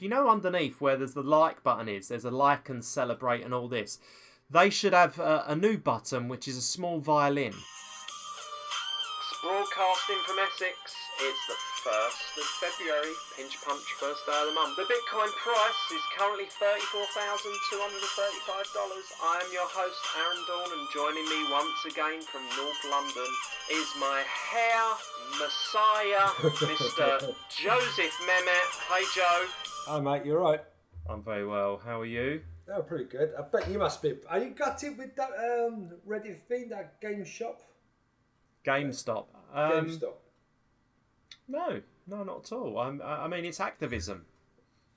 You know, underneath where there's the like button is, there's a like and celebrate and all this. They should have a, a new button, which is a small violin. It's Broadcasting from Essex. It's the 1st of February, pinch punch, first day of the month. The Bitcoin price is currently $34,235. I am your host, Aaron Dawn, and joining me once again from North London is my hair messiah, Mr. Joseph Mehmet. Hey, Joe. Hi, mate, you're right. I'm very well. How are you? Oh, pretty good. I bet you must be. Are you got it with that um, Reddit thing, that game shop? GameStop. Um, GameStop. No, no, not at all. I'm, I I mean, it's activism.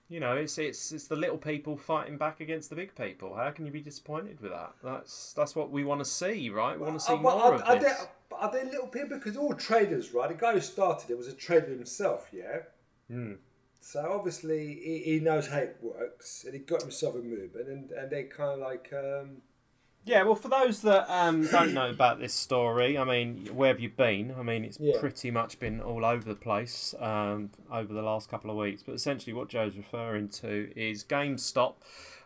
You know, it's it's it's the little people fighting back against the big people. How can you be disappointed with that? That's that's what we want to see, right? We want to see Uh, more but of are, are this. They, are they little people? Because all traders, right? The guy who started it was a trader himself, yeah? Hmm. So obviously he, he knows how it works and he got himself a movement and, and they kind of like. Um, Yeah, well, for those that um, don't know about this story, I mean, where have you been? I mean, it's Yeah. pretty much been all over the place um, over the last couple of weeks. But essentially, what Joe's referring to is GameStop,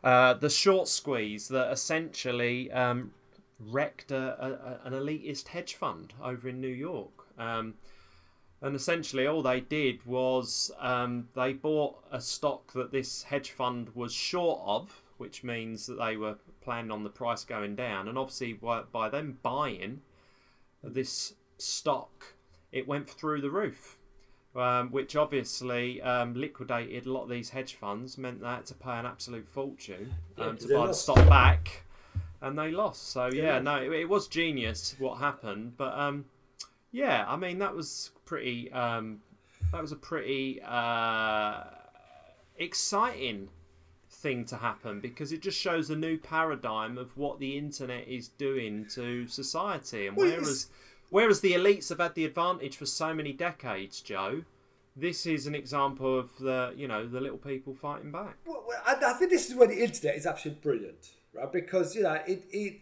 uh, the short squeeze that essentially um, wrecked a, a, an elitist hedge fund over in New York. Um, and essentially, all they did was um, they bought a stock that this hedge fund was short of, which means that they were planning on the price going down. And obviously, by, by them buying this stock, it went through the roof, um, which obviously um, liquidated a lot of these hedge funds, meant they had to pay an absolute fortune Yeah, um, to buy the stock back. And they lost. So, yeah, lost. no, it, it was genius what happened. But um, yeah, I mean that was pretty. Um, that was a pretty uh, exciting thing to happen because it just shows a new paradigm of what the internet is doing to society. And whereas whereas the elites have had the advantage for so many decades, Joe, this is an example of the you know the little people fighting back. well, I think this is where the internet is absolutely brilliant, right? Because, you know, it, it,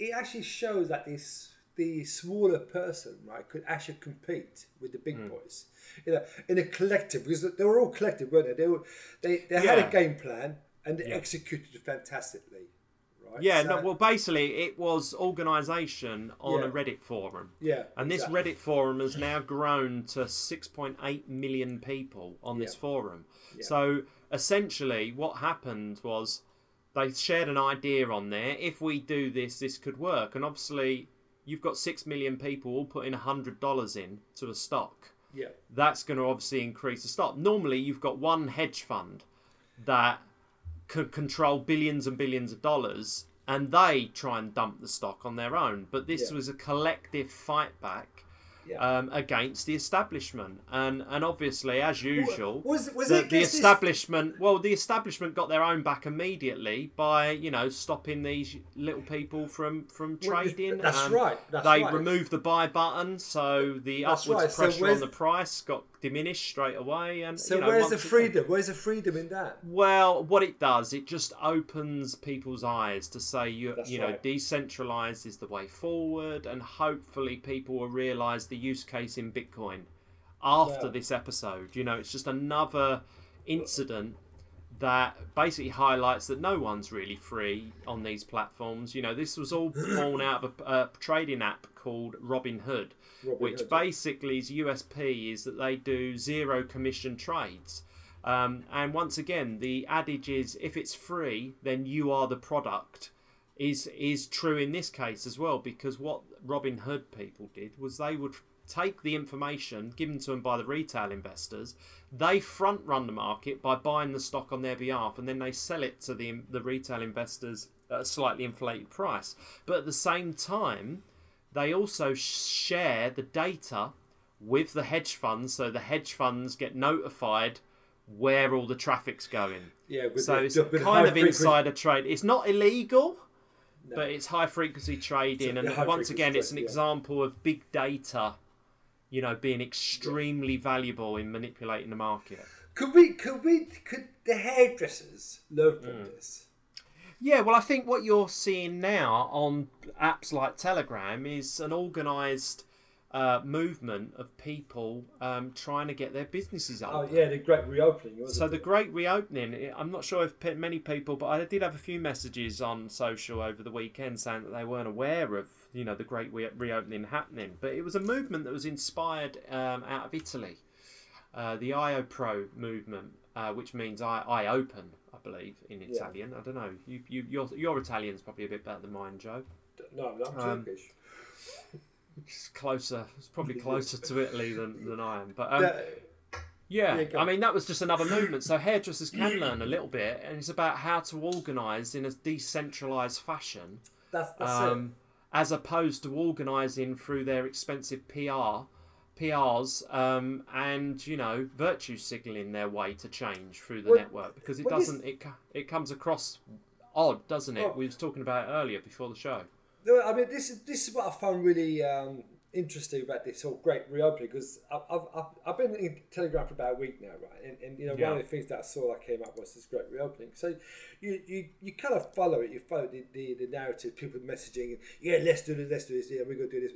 it actually shows that this the smaller person, right, could actually compete with the big Hmm. boys, you know, in a collective because they were all collective, weren't they? They were, they, they had a game plan and they Yeah. executed it fantastically, right? Yeah, So- no, well, basically, it was organisation on a Reddit forum. yeah, And this exactly. Reddit forum has now grown to 6.8 million people on this Yeah. forum. Yeah. So essentially, what happened was they shared an idea on there. If we do this, this could work. And obviously, you've got 6 million people all putting $100 in to a stock. yeah, That's going to obviously increase the stock. Normally, you've got one hedge fund that could control billions and billions of dollars and they try and dump the stock on their own. But this Yeah. was a collective fight back yeah. um, against the establishment. And and obviously, as usual, was- was the, it the establishment well, the establishment got their own back immediately by you know stopping these little people from from Well, trading. that's Um, right, that's they right. removed the buy button, so the That's upwards right, so pressure on the price got diminished straight away. And So you know, where's the once again- freedom? Where's the freedom in that? well, what it does, it just opens people's eyes to say you That's you know right. decentralized is the way forward, and hopefully people will realize the use case in Bitcoin after Yeah. this episode. You know, it's just another incident that basically highlights that no one's really free on these platforms. You know, this was all born out of a, a trading app called Robinhood, which Robinhood, yeah. basically is USP is that they do zero commission trades. Um, and once again, the adage is if it's free, then you are the product. Is is true in this case as well because what Robinhood people did was they would take the information given to them by the retail investors, they front run the market by buying the stock on their behalf, and then they sell it to the the retail investors at a slightly inflated price. But at the same time, they also share the data with the hedge funds, so the hedge funds get notified where all the traffic's going. Yeah, so the- it's with kind of frequency- insider trade. It's not illegal, but it's high frequency trading, and once again, it's an yeah. example of big data. You know, being extremely valuable in manipulating the market. Could we? Could we? Could the hairdressers learn from Mm. this? Yeah, well, I think what you're seeing now on apps like Telegram is an organised uh, movement of people um, trying to get their businesses up. Oh yeah, the great reopening. Wasn't So the great reopening, I'm not sure if many people, but I did have a few messages on social over the weekend saying that they weren't aware of, you know, the great re- reopening happening. But it was a movement that was inspired um, out of Italy, uh, the IoApro movement, uh, which means I, I open, believe, in. Italian. I don't know. You, you, your, your Italian's probably a bit better than mine, Joe. no, I'm not um, Turkish. It's closer. It's probably closer to Italy than, than I am. But um, Yeah, Yeah, Yeah, I mean that was just another movement. So hairdressers can learn a little bit, and it's about how to organise in a decentralised fashion, that's that's um, as opposed to organising through their expensive PR, PRs, um, and you know virtue signalling their way to change through the Well- network because it well, doesn't. It it comes across odd, doesn't it? Oh. We was talking about it earlier before the show. No, I mean, this is this is what I found really um, interesting about this whole great reopening because I've, I've, I've, been in Telegram for about a week now, right? And, and you know, Yeah. one of the things that I saw that came up was this great reopening. So you you, you kind of follow it. You follow the, the, the narrative. People messaging, yeah, let's do this, let's do this. Yeah, we're gonna do this.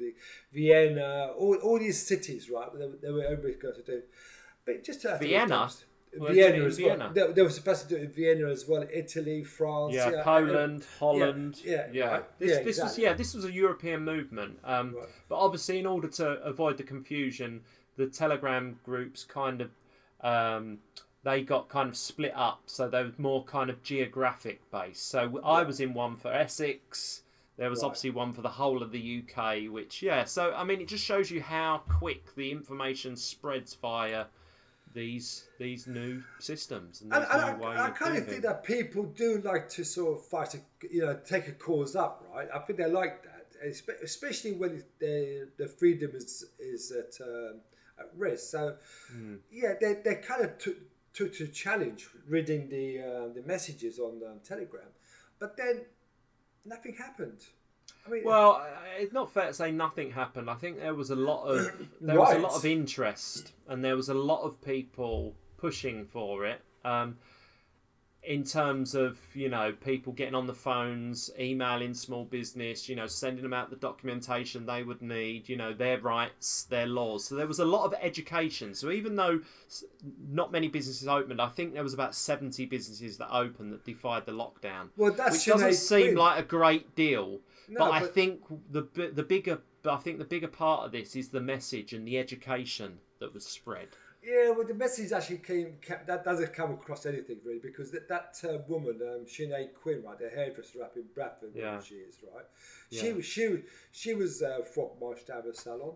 Vienna, all, all these cities, right? They, they were everybody's going to do. But just to to- Vienna? We're Vienna as Vienna. well. Were supposed to do it in Vienna as well. Italy, France. Yeah, yeah, Poland, Holland. yeah, yeah. right. This, Yeah, this was yeah, this was a European movement. Um, Right. But obviously, in order to avoid the confusion, the Telegram groups kind of um, they got kind of split up, so they were more kind of geographic based. So I was in one for Essex. There was Right. obviously one for the whole of the UK, which yeah. So I mean, it just shows you how quick the information spreads via these these new systems and And, and new I, I kind of think that people do like to sort of fight, a, you know, take a cause up, right? I think they like that, especially when the the freedom is is at um, at risk. So Hmm. yeah, they, they kind of took took to challenge reading the uh, the messages on um, Telegram, but then nothing happened. I mean, Well, it's not fair to say nothing happened. I think there was a lot of there was a lot of interest, and there was a lot of people pushing for it. Um, in terms of you know people getting on the phones, emailing small business, you know, sending them out the documentation they would need, you know, their rights, their laws. So there was a lot of education. So even though not many businesses opened, I think there was about seventy businesses that opened that defied the lockdown well, that's which doesn't seem like a great deal. No, but, I think the the bigger but I think the bigger part of this is the message and the education that was spread. Yeah, well, the message actually came. ca- That doesn't come across anything really, because that that uh, woman, um, Sinead Quinn, right, the hairdresser up in Bradford, Yeah. where she is, right. She Yeah. was she was she was uh, frog marched out of a salon.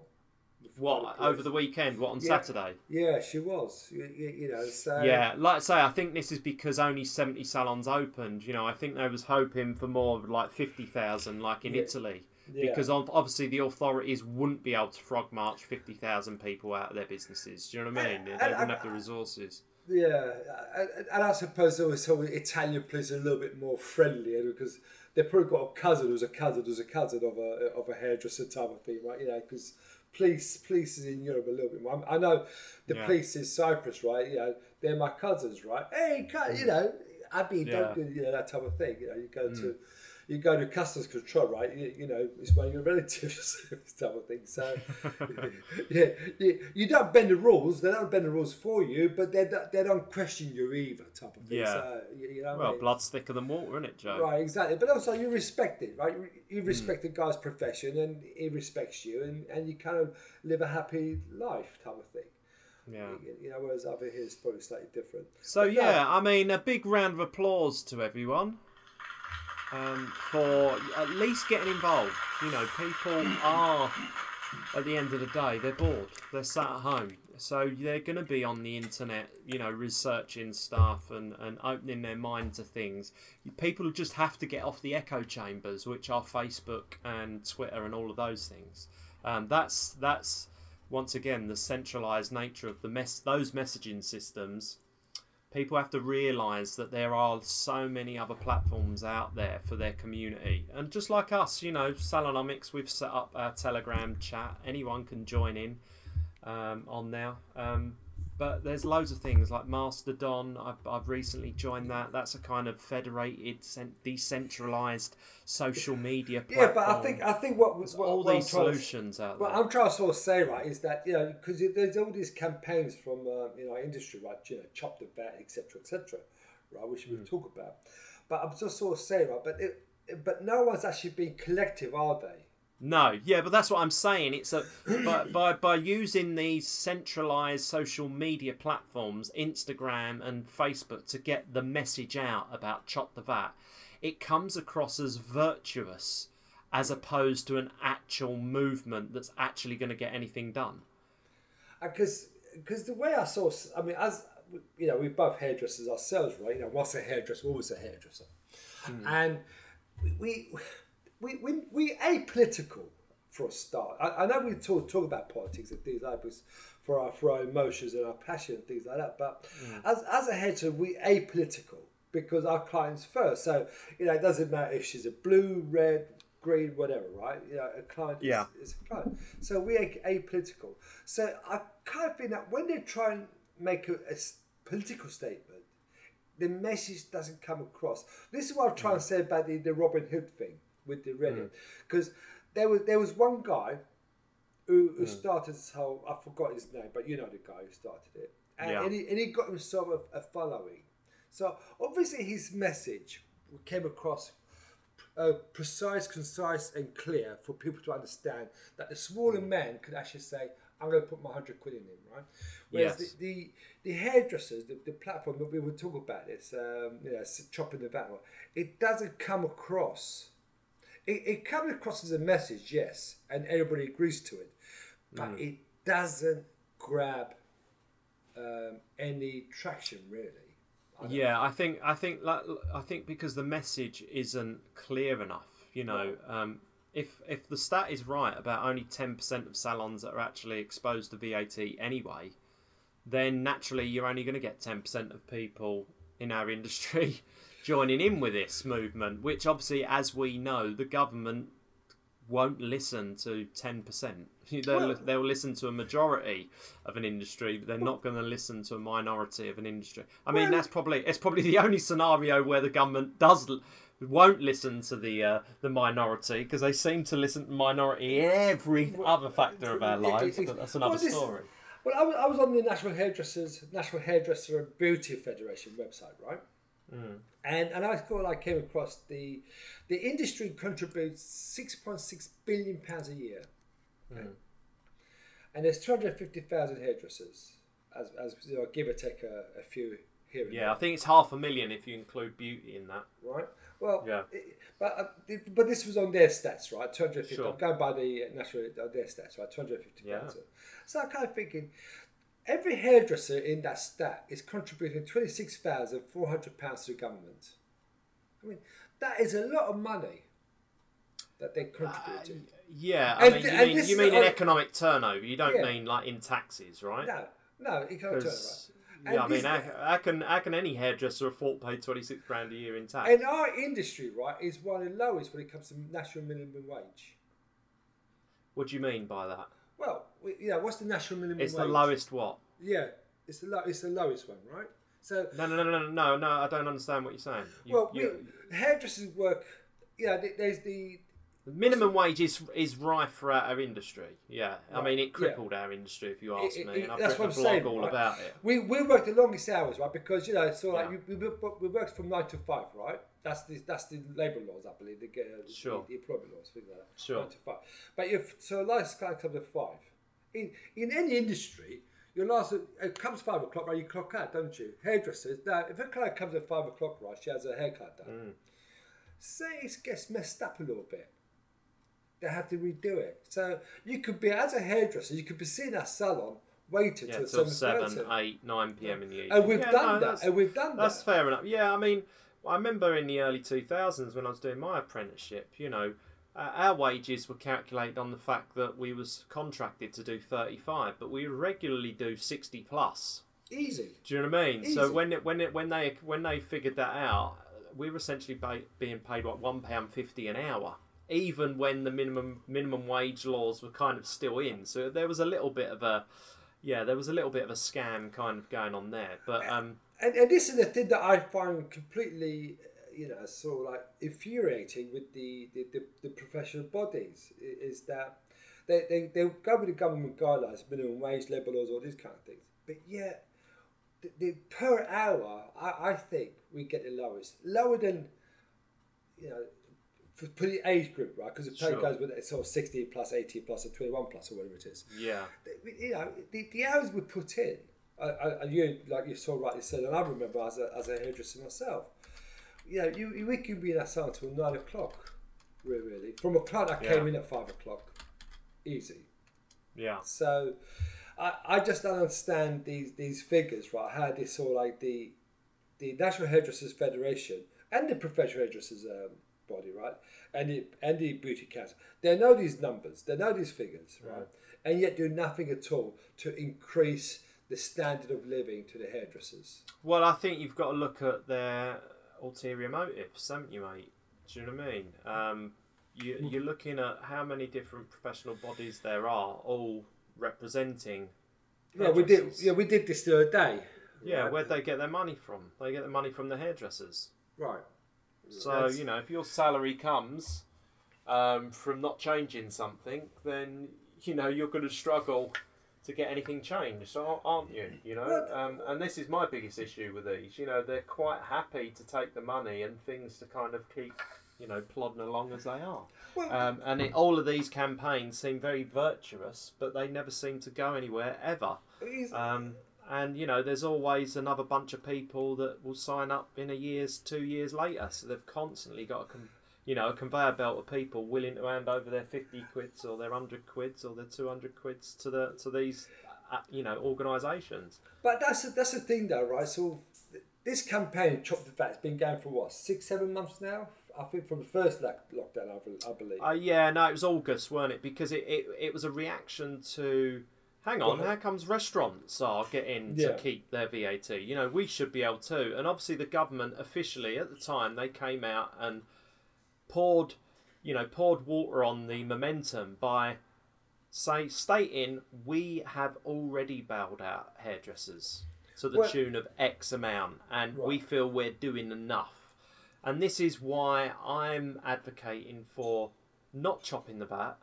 What over the weekend? What on Yeah. Saturday? Yeah, she was. You, you, know, so yeah, like I say, I think this is because only seventy salons opened. You know, I think they was hoping for more of like fifty thousand, like in Yeah. Italy. Yeah. Because obviously the authorities wouldn't be able to frog march fifty thousand people out of their businesses. Do you know what I mean? They And- and- wouldn't have the resources. Yeah, and, and I suppose also Italian police are a little bit more friendly eh, because they probably got a cousin who's a cousin who's a cousin of a of a hairdresser type of thing, right? You know, because police police is in Europe a little bit more. I know the Yeah. police is Cyprus, right? You know, they're my cousins, right? Hey, you mm. know, I mean, Yeah. don't do you know that type of thing. You know, you go to mm. You go to customs control, right? You, you know, it's one of your relatives, type of thing. So, yeah, you, you don't bend the rules. They don't bend the rules for you, but they don't, they don't question you either, type of thing. Yeah. So, you, you know what I Well, mean? blood's thicker than water, isn't it, Joe? Right, exactly. But also, you respect it, right? You- Hmm. respect the guy's profession, and he respects you, and, and you kind of live a happy life, type of thing. Yeah. You, know, whereas over here it's probably slightly different. So But no, yeah, I mean, a big round of applause to everyone um, for at least getting involved. You know, people are at the end of the day they're bored. They're sat at home, so they're going to be on the internet. You know, researching stuff and and opening their mind to things. People just have to get off the echo chambers, which are Facebook and Twitter and all of those things. Um, that's that's once again the centralized nature of the mess those messaging systems people have to realize that there are so many other platforms out there for their community. And just like us you know salonomics we've set up our telegram chat. Anyone can join in um, on now. Um, but there's loads of things like Mastodon. I've, I've recently joined that. That's a kind of federated, decentralized social media platform. Yeah, but I think I think what, what all what these I'm to- solutions out What there. I'm trying to sort of say, right, is that you know because there's all these campaigns from uh, you know industry, right, you know, chop the VAT, etc., etc., right, which Hmm. we'll talk about. But I'm just sort of saying, right, but it, but no one's actually being collective, are they? No, yeah, but that's what I'm saying. It's a by by, by using these centralized social media platforms, Instagram and Facebook, to get the message out about Chop the Vat, it comes across as virtuous as opposed to an actual movement that's actually going to get anything done. Uh, because because the way I saw, I mean, as you know, we're both hairdressers ourselves, right? You know, once a hairdresser, always a hairdresser, hmm. and we we we we we apolitical for a start. I, I know we talk talk about politics and things like this for our for our emotions and our passion and things like that, but mm. as as a hairdresser, we apolitical because our clients first. So you know, it doesn't matter if she's a blue, red, green, whatever, right? You know, a client Yeah. is, is a client. So we are apolitical. So I kind of think that when they try and make a political statement, the message doesn't come across. This is what I'm trying mm. to say about the, the Robin Hood thing with the Reddit, because there was there was one guy who, who started this whole I forgot his name, but you know the guy who started it, and, Yeah. and, he, and he got himself a, a following. So obviously his message came across uh, precise, concise, and clear for people to understand that the smaller man could actually say, "I'm going to put my hundred quid in him," right? Whereas Yes. the, the the hairdressers, the, the platform that we will talk about this, um, you know, chopping the vat, it doesn't come across. It, it comes across as a message, yes, and everybody agrees to it, but Mm. it doesn't grab um, any traction really. I Yeah, I think I think like I think because the message isn't clear enough. You know, um, if if the stat is right about only ten percent of salons that are actually exposed to VAT anyway, then naturally you're only going to get ten percent of people in our industry joining in with this movement. Which obviously, as we know, the government won't listen to ten percent. They'll Well- they'll listen to a majority of an industry, but they're not going to listen to a minority of an industry. I mean, Well- that's probably it's probably the only scenario where the government does won't listen to the uh, the minority because they seem to listen to minority in every other factor of our lives. But that's another well, this- story. Well, I was, I was on the National Hairdressers National Hairdresser and Beauty Federation website, right? Mm. And and I thought I came across the the industry contributes six point six billion pounds a year, Mm. and there's two hundred fifty thousand hairdressers, as as you know, give or take a, a few here and Yeah, I think it's half a million if you include beauty in that. right? Well, Yeah. it- but uh, it- but this was on their stats, right? Two hundred fifty. Sure. I'm going by the uh, national uh, their stats, right? Two hundred fifty thousand. So I'm kind of thinking. Every hairdresser in that stat is contributing twenty six thousand four hundred pounds to the government. I mean, that is a lot of money that they're uh, contributing. Yeah, I And- mean, you mean, you mean in on- economic turnover. You don't Yeah. mean like in taxes, right? no, no, you can't turn it Because And yeah, I mean, how, how can how can any hairdresser afford to pay twenty six grand a year in tax? And our industry, right, is one of the lowest when it comes to national minimum wage. What do you mean by that? Well, we, you what's the national minimum It's wage? the lowest what? Yeah, it's the low, it's the lowest one, right? So, No, no, no, no, no, no. I don't understand what you're saying. You, well, you- we, hairdressers work. You know, there's the minimum wage is is rife throughout our industry. Yeah, I mean, it yeah. crippled our industry, if you ask it- me. and I've that's written what a I'm blog saying, all right? about it. we we work the longest hours, right? Because you know, so like Yeah. we, we, we, we worked from nine to five, right? That's the that's the labour laws, I believe. The, uh, Sure. the, the employment laws, things like that. Sure. Five. But if so, last kind comes at five. In in any industry, your last it comes five o'clock, right? You clock out, don't you? Hairdressers. Now, if a client comes at five o'clock, right, she has her haircut done. Mm. Say it gets messed up a little bit. They have to redo it. So you could be as a hairdresser, you could be sitting at a salon waiting Yeah, till seven seven, thirty. eight, nine p.m. in the evening. And we've Yeah, done no, that. that's- And we've done That's that. fair enough. Yeah, I mean, I remember in the early 2000s when I was doing my apprenticeship, you know, uh, our wages were calculated on the fact that we was contracted to do 35, but we regularly do 60 plus. Easy. Do you know what I mean? So when it, when it, when they when they figured that out, we were essentially ba- being paid what one pound fifty an hour, even when the minimum minimum wage laws were kind of still in. So there was a little bit of a yeah, there was a little bit of a scam kind of going on there. But um, And, and this is the thing that I find completely, you know, sort of like infuriating with the, the, the, the professional bodies is that they, they, they'll go with the government guidelines, minimum wage levels, all these kind of things. But yet, the, the per hour, I, I think we get the lowest. Lower than, you know, for, for the age group, right? Because the pay Sure. goes with it, sort of 16 plus, 18 plus, and 21 plus, or whatever it is yeah, you know, the, the hours we put in, and you, like you so rightly said, and I remember as a, as a hairdresser myself, you know, you, you we could be in that salon till nine o'clock, really, really. From a client that came in at five o'clock, easy. yeah, So, I, I just don't understand these these figures, right? How this all like the the National Hairdressers Federation and the Professional Hairdressers um, body, right? And the and the Beauty Council, they know these numbers, they know these figures, right? And yet do nothing at all to increase the standard of living to the hairdressers. Well, I think you've got to look at their ulterior motives, haven't you, mate? Do you know what I mean? Um, you, you're looking at how many different professional bodies there are, all representing. Yeah, we did. Yeah, we did this the other day. Yeah, right? where'd they get their money from? They get their money from the hairdressers. right. So That's- you know, if your salary comes um, from not changing something, then you know you're going to struggle to get anything changed, so aren't you? You know, um, and this is my biggest issue with these. You know, they're quite happy to take the money and things to kind of keep you know plodding along as they are. Well, Um, and it, all of these campaigns seem very virtuous, but they never seem to go anywhere ever. Um, and you know, there's always another bunch of people that will sign up in a year's, two years later. So they've constantly got a, you know, a conveyor belt of people willing to hand over their fifty quids or their hundred quids or their two hundred quids to the to these, uh, you know, organisations. But that's the, that's the thing, though, right? So this campaign, Chop the VAT's been going for what six, seven months now. I think from the first lock- lockdown, I, believe. Uh, yeah, no, it was August, weren't it? Because it, it, it was a reaction to. Hang on, how comes restaurants are getting Yeah. to keep their VAT? You know, we should be able to. And obviously, the government officially at the time they came out and poured, you know, poured water on the momentum by say stating we have already bailed out hairdressers to the Well- tune of X amount, and we feel we're doing enough. And this is why I'm advocating for not chopping the VAT,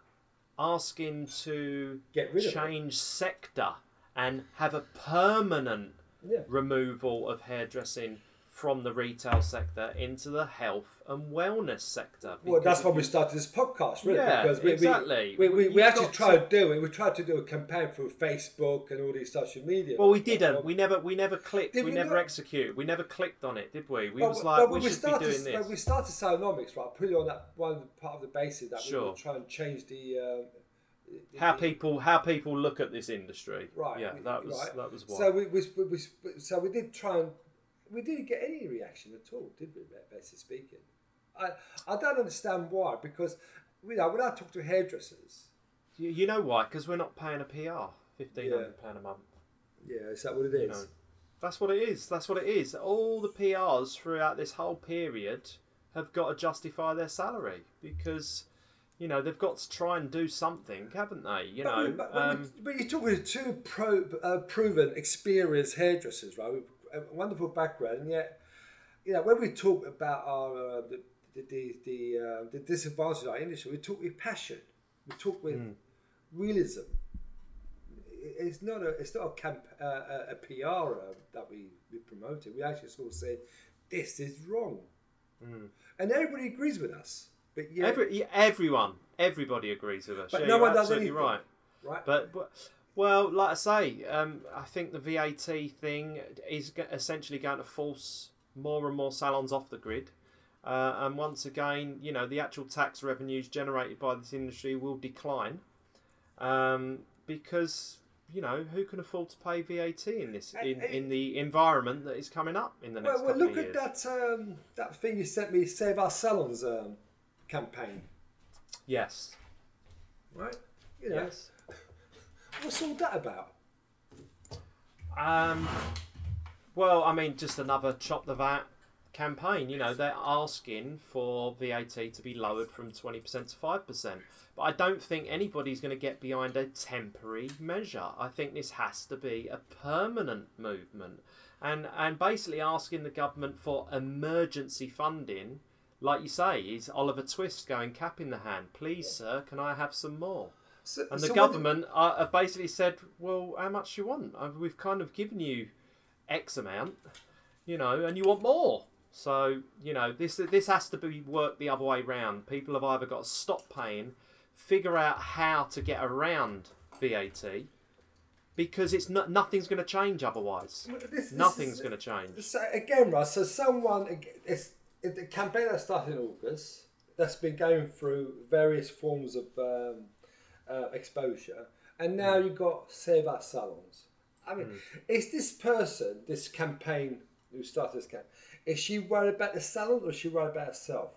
asking to Get rid of change sector and have a permanent Yeah. removal of hairdressing from the retail sector into the health and wellness sector. Well, that's why we started this podcast, really, Yeah, because we, exactly. we, we, we, we actually tried to do it. We tried to do a campaign through Facebook and all these social media. Well, we didn't. We never, we never clicked. Did we, we never not? executed. We never clicked on it, did we? We But- was like, when we should started, be doing when this. we started Salonomics, right, put it on that one part of the basis that we Sure. were trying to change the. Uh, How people, how people look at this industry. Right. Yeah, that was right. that was why. So we, we, we, we, so we did try and we didn't get any reaction at all, did we? Basically speaking, I I don't understand why because you know when I talk to hairdressers, you, you know why? Because we're not paying a PR, fifteen hundred pound a month. yeah, is that what it is? You know, that's what it is. That's what it is. All the PRs throughout this whole period have got to justify their salary because. You know they've got to try and do something, haven't they? You But, know, but, um, but you're talking to two pro, uh, proven, experienced hairdressers, right? A wonderful background, and yet, you know, when we talk about our uh, the the the, uh, the disadvantage of our industry, we talk with passion, we talk with Hmm. realism. It's not a it's not a camp uh, a, a PR uh, that we we promoted. We actually sort of say this is wrong, and everybody agrees with us. But yeah. Every, yeah, everyone, everybody agrees with us. But yeah, no one does anything. right. right? But, but well, like I say, um, I think the VAT thing is essentially going to force more and more salons off the grid. Uh, and once again, you know, the actual tax revenues generated by this industry will decline um, because you know who can afford to pay VAT in this in, in the environment that is coming up in the next Well, well look at that um, that thing you sent me, Save Our Salons um, campaign, Yes. right? You know, Yes. What's all that about? Um, well, I mean, just another chop the VAT campaign. You know, they're asking for VAT to be lowered from 20% to 5%. But I don't think anybody's going to get behind a temporary measure. I think this has to be a permanent movement. And, and basically asking the government for emergency funding, like you say, is Oliver Twist going cap in the hand. Please, sir, can I have some more? So, And the so when- government uh, have basically said, well, how much do you want? Uh, We've kind of given you X amount, you know, and you want more. So, you know, this this has to be worked the other way round. People have either got to stop paying, figure out how to get around VAT, because it's not nothing's going to change otherwise. This- this Nothing's going to change. So again, right? So someone, it's, it's the campaign that started in August. That's been going through various forms of um, uh, exposure, and now you've got Save Our Salons. I mean, is this person, this campaign who started this campaign, is she worried about the salon or is she worried about herself?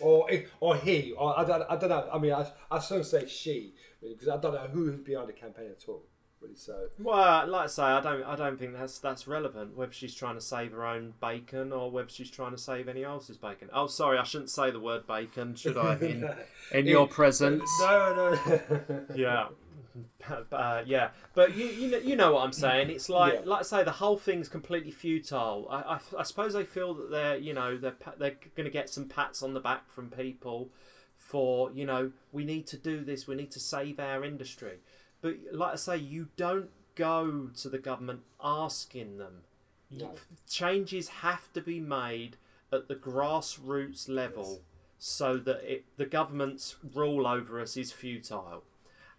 Or, or he, or I don't, I don't know. I mean, I, I shouldn't say she because I don't know who's behind the campaign at all. Really, so Well, like I say, I don't, I don't think that's that's relevant. Whether she's trying to save her own bacon or whether she's trying to save any else's bacon. Oh, sorry, I shouldn't say the word bacon, should I? In, in your presence. No, no. Yeah. Uh, yeah, but you you know, you know what I'm saying. It's like Yeah. like I say, the whole thing's completely futile. I, I, I suppose they feel that they're you know they're they're going to get some pats on the back from people for you know we need to do this, we need to save our industry. But like I say, you don't go to the government asking them. No. Changes have to be made at the grassroots level so that it, the government's rule over us is futile.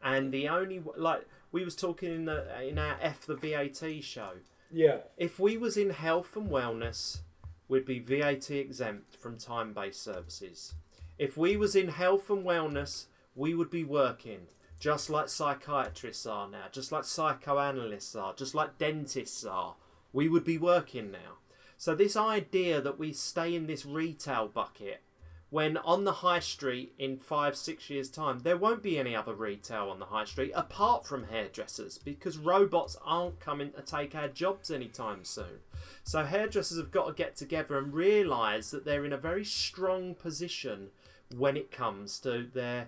And the only like we was talking in the in our F the VAT show. Yeah. If we was in health and wellness, we'd be VAT exempt from time based services. If we was in health and wellness, we would be working just like psychiatrists are now, just like psychoanalysts are, just like dentists are. We would be working now. So this idea that we stay in this retail bucket when on the high street in five, six years' time, there won't be any other retail on the high street apart from hairdressers because robots aren't coming to take our jobs anytime soon. So, hairdressers have got to get together and realise that they're in a very strong position when it comes to their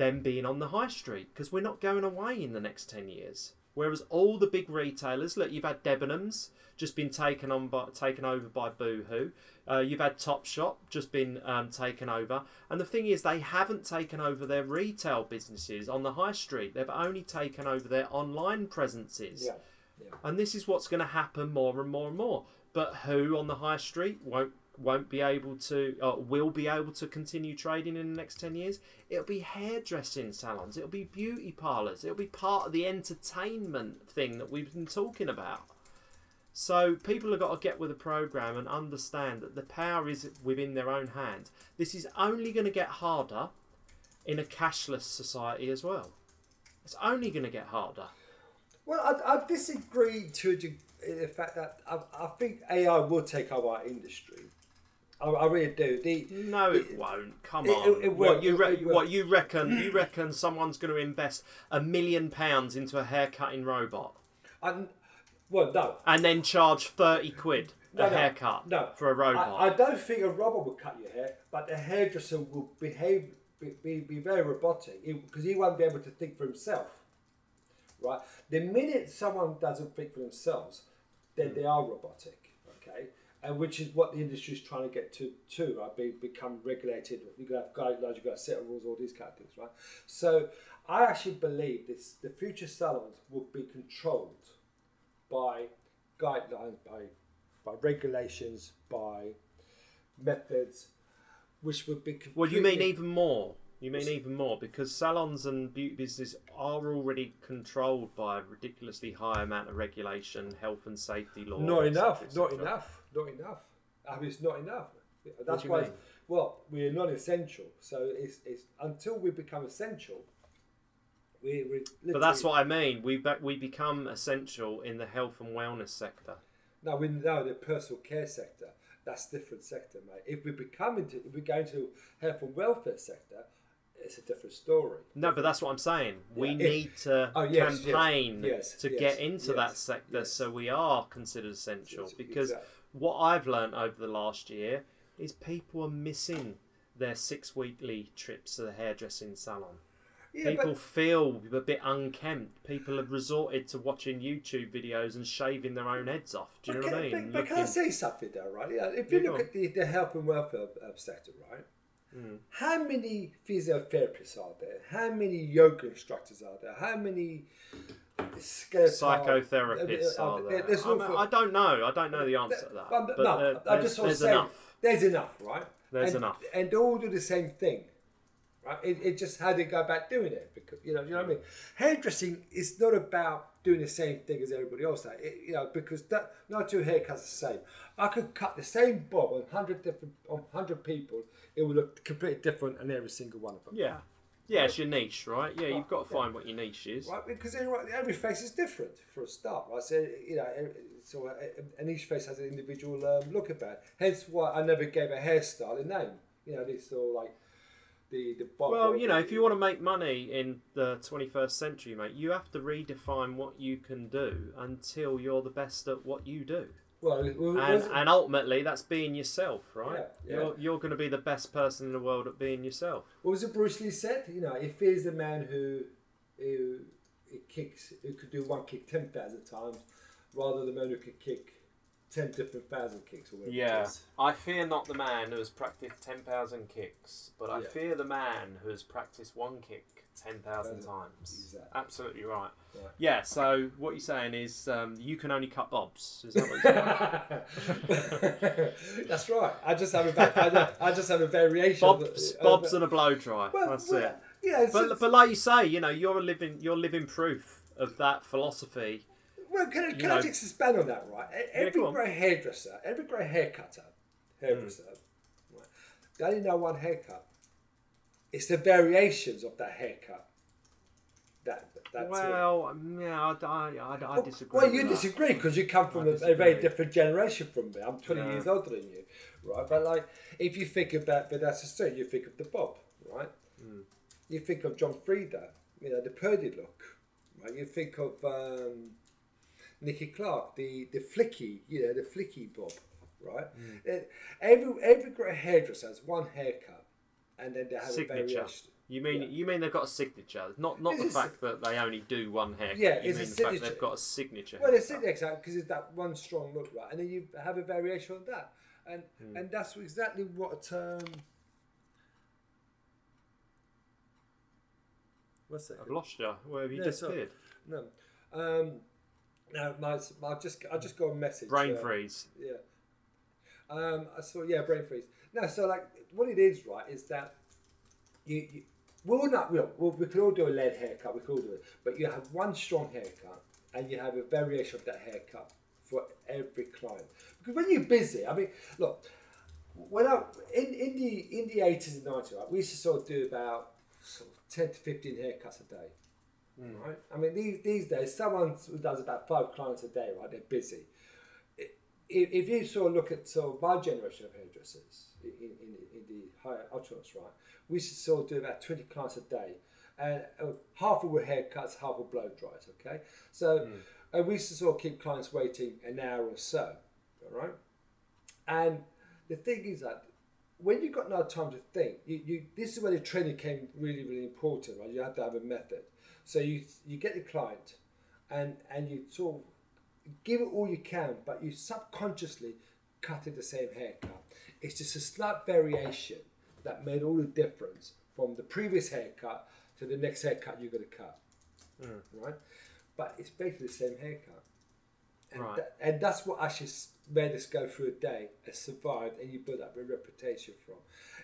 them being on the high street because we're not going away in the next 10 years. Whereas all the big retailers, look, you've had Debenhams just been taken on by, taken over by Boohoo. Uh, you've had Topshop just been um, taken over, and the thing is, they haven't taken over their retail businesses on the high street. They've only taken over their online presences. Yeah. Yeah. And this is what's going to happen more and more and more. But who on the high street won't won't be able to uh, will be able to continue trading in the next 10 years it'll be hairdressing salons it'll be beauty parlors it'll be part of the entertainment thing that we've been talking about. So people have got to get with the program and understand that the power is within their own hand this is only going to get harder in a cashless society as well. It's only going to get harder. Well, I, I disagree to the fact that I, I think AI will take over our industry. I, I really do. The, No, it won't. Come it- on. it- what you re- what you reckon? You mm. reckon someone's going to invest a million pounds into a haircutting robot I, well, no. and then charge thirty quid a No, haircut no. for a robot? I, I don't think a robot will cut your hair, but the hairdresser will behave, be, be, be very robotic because he won't be able to think for himself. Right? The minute someone doesn't think for themselves, then mm. they are robotic. Okay? And which is what the industry is trying to get to too, right? Be, become regulated. You've got to have guidelines, you've got to set rules, all these kind of things, right? So I actually believe this the future salons will be controlled by guidelines, by by regulations, by methods, which would be. well, you mean even more? You mean even more because salons and beauty businesses are already controlled by a ridiculously high amount of regulation, health and safety laws. Not enough. Not enough. Not enough. I mean, it's not enough. That's why. Well, we're non-essential, so it's, it's until we become essential. We, we But that's what I mean. We be- we become essential in the health and wellness sector. No, we know the personal care sector. That's different sector, mate. If we become into, if we go into health and welfare sector, it's a different story. No, but that's what I'm saying. We Yeah, need to Oh, yes, campaign yes, to yes, get into that sector so we are considered essential because exactly. what I've learned over the last year is people are missing their six weekly trips to the hairdressing salon. Yeah, People but feel a bit unkempt. People have resorted to watching YouTube videos and shaving their own heads off. Do you know what I mean? But, but can I say something though, right? Yeah, if you look at the, the health and welfare sector, right? Mm. How many physiotherapists are there? How many yoga instructors are there? How many Psychotherapists uh, are there- there. I, mean, I don't know. I don't know the answer to that. But, But, no, I there's, just want there's to say enough. there's enough, right? There's and, enough. and they all do the same thing, right? It, it's just how they go about doing it. Because you know, you know what I mean. Hairdressing is not about doing the same thing as everybody else. does. It, you know, because that no two haircuts are the same. I could cut the same bob on hundred different on hundred people. It would look completely different on every single one of them. Yeah. Yeah, it's your niche, right? Yeah, you've got to find what your niche is. Right, because every, every face is different for a start. Right, so you know, so uh, and each face has an individual um, look about. it. Hence why I never gave a hairstyle a name. You know, this all like the the. Well, you know, if you want to make money in the 21st century, mate, you have to redefine what you can do until you're the best at what you do. well, well, And, and ultimately, that's being yourself, right? Yeah, yeah. You're, you're going to be the best person in the world at being yourself. what was it Bruce Lee said? You know, if he's the man who who, who kicks, who could do one kick ten thousand times, rather than the man who could kick ten different thousand kicks or whatever. it is. I fear not the man who has practiced 10,000 kicks, but I Yeah. fear the man who has practiced one kick 10,000 Thousand. times. Exactly. Absolutely right. Right. Yeah, so what you're saying is um, you can only cut bobs. Is that what you're saying? That's right. I just have a va- I just- have a variation. Bobs, the- bobs and a blow dry. Well, That's well, it. Yeah, But, but like you say, you know, you're a living, you're living proof of that philosophy. Well, can, can I just expand on that, right? Every on. great hairdresser, every great hair cutter, hairdresser, Hmm. right, they only know one haircut. It's the variations of that haircut. That that's well, yeah, I, I, I, I disagree. Well, you that. disagree because you come from a very different generation from me. I'm 20 Yeah. years older than you, right? But like, if you think about, but that's the you think of the Bob, right? Hmm. You think of John Frieda, you know, the Purdey look, right? You think of um, Nicky Clarke, the the flicky, you know, the flicky Bob, right? Hmm. Uh, Every every great hairdresser has one haircut, and then they have a Signature. variation. You mean Yeah. you mean they've got a signature? Not not It the fact that they only do one haircut. Yeah, you it's a mean the fact they've got a signature. Well, it's exactly because it's that one strong look, right? And then you have a variation on that, and Hmm. and that's exactly what a term. What's that? I've lost you. Where have you sorry. disappeared? No, um, no, my, I just I just got a message. Brain uh, freeze. Yeah. Um, I saw yeah, brain freeze. No, so like what it is, right, is that you, you we'll not we'll, we'll, we can all do a lead haircut, we can all do it, but you have one strong haircut and you have a variation of that haircut for every client. Because when you're busy, I mean, look, when I in, in the in the eighties and nineties, right, we used to sort of do about sort of ten to fifteen haircuts a day. Right? I mean, these, these days, someone who does about five clients a day, right? They're busy if, if you sort of look at sort of my generation of hairdressers in, in, in the higher ultras, right, we used to sort of do about 20 clients a day. And uh, half of were haircuts, half were blow dries, okay? So uh, we used to sort of keep clients waiting an hour or so, all right? And the thing is that when you've got no time to think, you, you this is where the training came really, really important, right? You have to have a method. So you you get the client and and you sort of give it all you can, but you subconsciously cut it the same haircut. It's just a slight variation that made all the difference from the previous haircut to the next haircut you're going to cut, mm. right? But it's basically the same haircut, and, Right. and that's what actually made us go through a day and survived, and you build up a reputation from.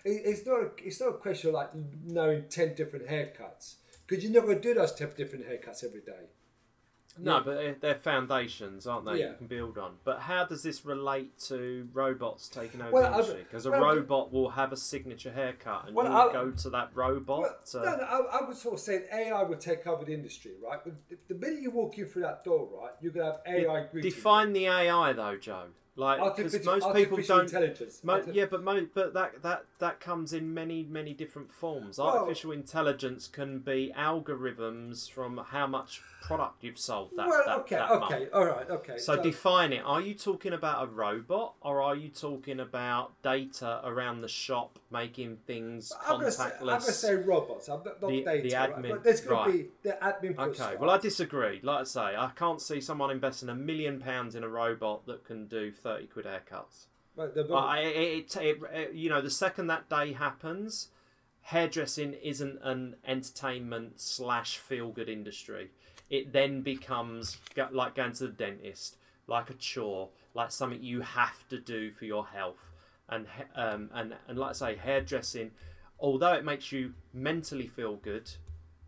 It, it's not a, it's not a question of like knowing ten different haircuts because you're not going to do those ten different haircuts every day. No, Yeah. but they're- foundations, aren't they? Yeah. You can build on. But how does this relate to robots taking over Well, the industry? Because a well, robot will have a signature haircut, and Well, you'll go to that Well, robot. uh, no, no, I, I would sort of say AI will take over the industry, right? But the, minute you walk in through that door, right, you're going to have AI. Define the AI though, Joe. Like because most people don't. Mo- yeah, but mo- but that, that that comes in many many different forms. Well- Artificial intelligence can be algorithms from how much product you've sold that. well, that, okay, that okay, month. all right, okay. So define it. Are you talking about a robot, or are you talking about data around the shop making things I'm gonna, say, I'm gonna say robots. I'm not, not The- data. the right? admin, But there's going right. to be the admin. Okay, well, I disagree. Like I say, I can't see someone investing a million pounds in a robot that can do thirty quid haircuts. Right, the- I, it, it, it, it, you know, the second that day happens, hairdressing isn't an entertainment slash feel good industry. It then becomes like going to the dentist, like a chore, like something you have to do for your health. And um, and and like I say, hairdressing, although it makes you mentally feel good,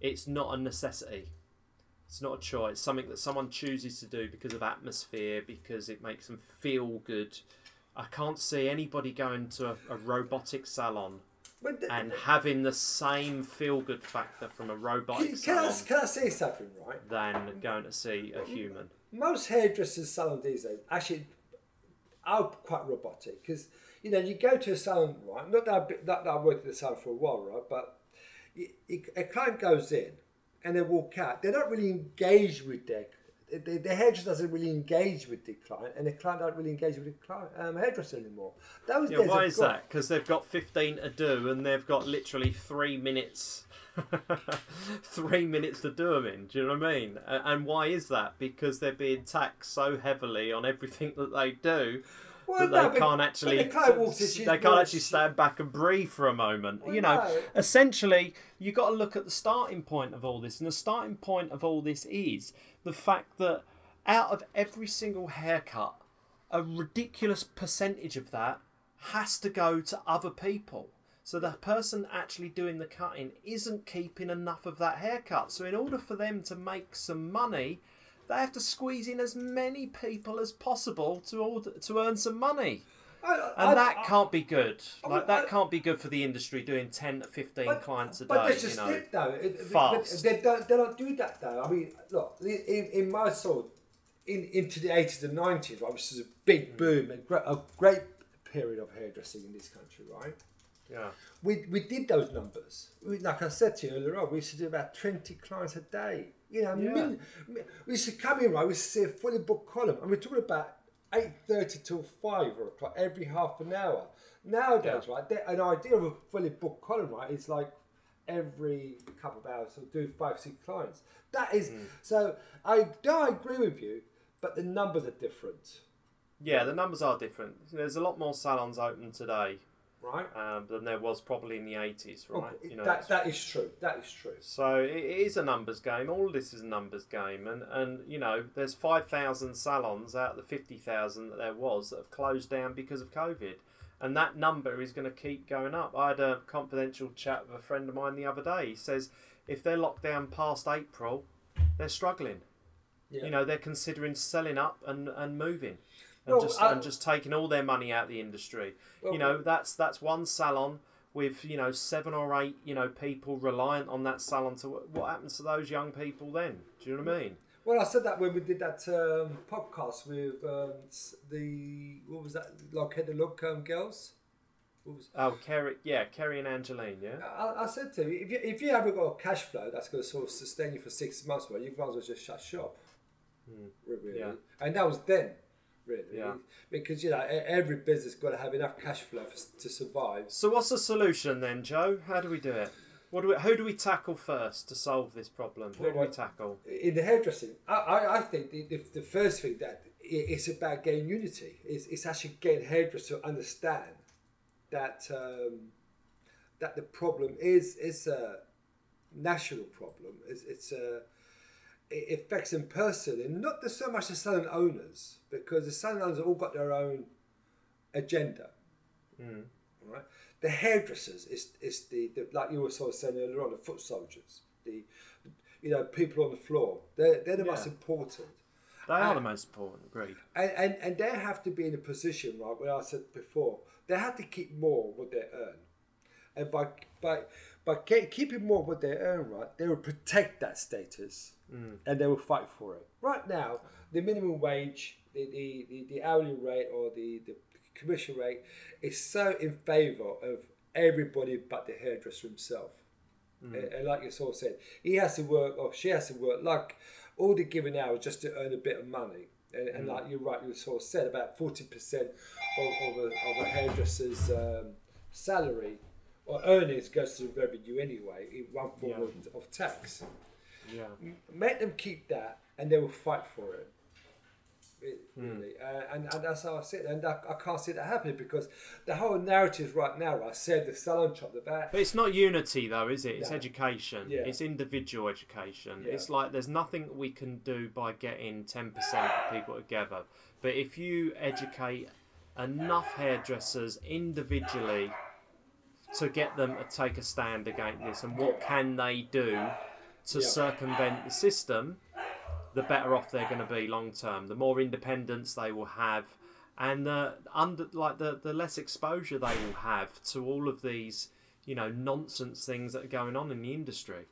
it's not a necessity. It's not a chore. It's something that someone chooses to do because of atmosphere, because it makes them feel good. I can't see anybody going to a, a robotic salon the- and having the same feel good factor from a robotic can, can, I, salon can I say something, right? than going to see a human. Most hairdressers salon these days actually are quite robotic because you know you go to a salon, right? Not that I've, not that I've worked in a salon for a while, right? But a client goes in and they walk out. They're not really engaged with their the, the hairdresser doesn't really engage with the client, and the client don't really engage with the client um, hairdresser anymore. Those Yeah, why is gone. that? Because they've got 15 to do and they've got literally three minutes. three minutes to do them in. Do you know what I mean? And why is that? Because they're being taxed so heavily on everything that they do Well, that no, they can't actually the they can't actually stand back and breathe for a moment. Well, you know, no. essentially, you've got to look at the starting point of all this, and the starting point of all this is the fact that out of every single haircut, a ridiculous percentage of that has to go to other people. So the person actually doing the cutting isn't keeping enough of that haircut. So in order for them to make some money, they have to squeeze in as many people as possible to order, to earn some money. I- And that I- can't be good. I- Like that I- can't be good for the industry doing ten to fifteen But- clients a But day. that's just you know. it, though. It- fast. They, don't, they don't do that, though. I mean, look, in, in my sort, in into the eighties and nineties, right, which is a big mm. boom and great, a great period of hairdressing in this country, right? Yeah. We, we did those numbers. We, like I said to you earlier on, we used to do about 20 clients a day. You know, Yeah. min- mi- we used to come in, right, we used to see a fully booked column, and we're talking about 8.30 till 5 or o'clock every half an hour. Nowadays, Yeah. right, an idea of a fully booked column, right, is like every couple of hours, so do five, six clients. That is, Mm. so I do I agree with you, but the numbers are different, Yeah, the numbers are different. There's a lot more salons open today right? um, than there was probably in the 80s, right? You know, that, that is true. That is true. So it it is a numbers game. All of this is a numbers game, and and you know, there's five thousand salons out of the fifty thousand that there was that have closed down because of COVID, and that number is going to keep going up. I had a confidential chat with a friend of mine the other day. He says if they're locked down past April, they're struggling. Yeah. You know, they're considering selling up and and moving. And Well, just I- and just taking all their money out of the industry. Well, you know, that's that's one salon with you know seven or eight you know people reliant on that salon So what happens to those young people then do you know what i mean Well, I said that when we did that um, podcast with um, the what was that like head look um, girls. Oh kerry yeah kerry and angeline yeah I, I said to you, if you if you haven't got a cash flow that's going to sort of sustain you for six months, well, you might as well just shut shop. Really, Hmm. Yeah. and that was then, really, Yeah. because you know every business got to have enough cash flow for, to survive. so what's the solution then joe how do we do it what do we, who do we tackle first to solve this problem who do we tackle in the hairdressing, I, I, I think the, the, the first thing that it's about getting unity. It's, it's actually getting hairdressers to understand that um, that the problem is is a national problem. It's, it's a it affects them personally, not the, so much the salon owners, because the salon owners have all got their own agenda. Mm. Right? The hairdressers is, is the, the like you were sort of saying earlier on, the foot soldiers, the you know people on the floor. They're, they're the most important, they are the most important agreed and, and and they have to be in a position, right? Where I said before, they have to keep more what they earn, and by by by ke- keeping more what they earn, right, they will protect that status, mm. and they will fight for it. Right now, the minimum wage the, the, the, the hourly rate or the, the commission rate is so in favour of everybody but the hairdresser himself. Mm. And, and like you of said, he has to work or she has to work like all the given hours just to earn a bit of money. And, and mm. like you're right, you sort of said about forty percent of, of, a, of a hairdresser's um, salary or earnings goes to the revenue anyway in one form Yeah. of, of tax. Yeah. Make them keep that, and they will fight for it. It- Really, uh, and, and that's how I see it, and I, I can't see that happening because the whole narrative right now, I said the salon shop, the back, But it's not unity, though, is it? It's No. education. Yeah. It's individual education. Yeah. It's like there's nothing we can do by getting 10% of people together. But if you educate enough hairdressers individually to get them to take a stand against this and what can they do to Yeah. circumvent the system, the better off they're going to be long term. The more independence they will have, and the under like the the less exposure they will have to all of these you know nonsense things that are going on in the industry.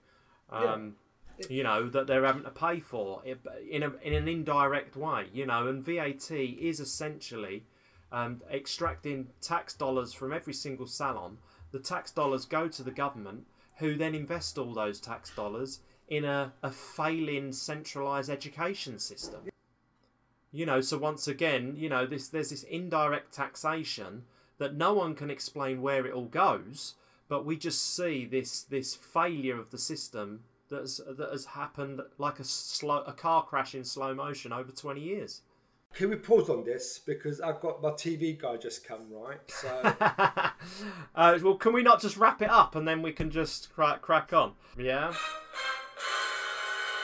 Um, You know that they're having to pay for it in a in an indirect way. You know, and VAT is essentially um, extracting tax dollars from every single salon. The tax dollars go to the government, who then invest all those tax dollars in a, a failing centralized education system. You know, so once again, you know, this there's this indirect taxation that no one can explain where it all goes, but we just see this this failure of the system that's that has happened like a slow a car crash in slow motion over 20 years. Can we pause on this because I've got my TV guy just come right. So uh, well, can we not just wrap it up and then we can just crack, crack on? Yeah.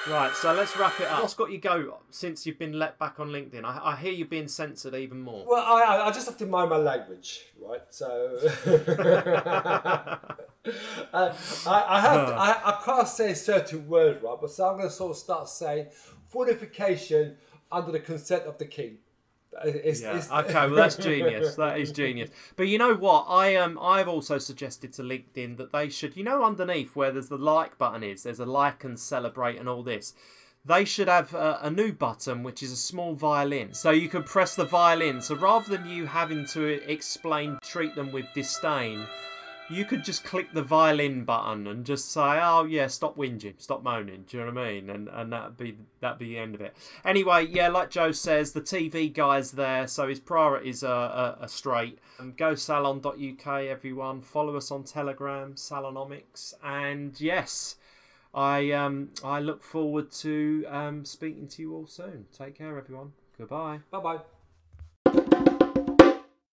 Right, so let's wrap it up. What's got you go since you've been let back on LinkedIn? I, I hear you're being censored even more. well, I I- just have to mind my language, right? So uh, I, I have to, I, I can't say certain words, right? But so I'm going to sort of start saying fortification under the consent of the king. It's, Yeah. it's- Okay. Well, that's genius. That is genius. But you know what? I um I've also suggested to LinkedIn that they should, you know, underneath where there's the like button is, there's a like and celebrate and all this. They should have a, a new button, which is a small violin, so you can press the violin. So rather than you having to explain, treat them with disdain, you could just click the violin button and just say, "Oh yeah, stop whinging, stop moaning." Do you know what I mean? And and that'd be that'd be the end of it. Anyway, yeah, like Joe says, the TV guy's there, so his priorities are, are, are straight. Um, go salon.uk, everyone. Follow us on Telegram, Salonomics, and yes. I um I look forward to um speaking to you all soon. Take care, everyone. Goodbye. Bye bye.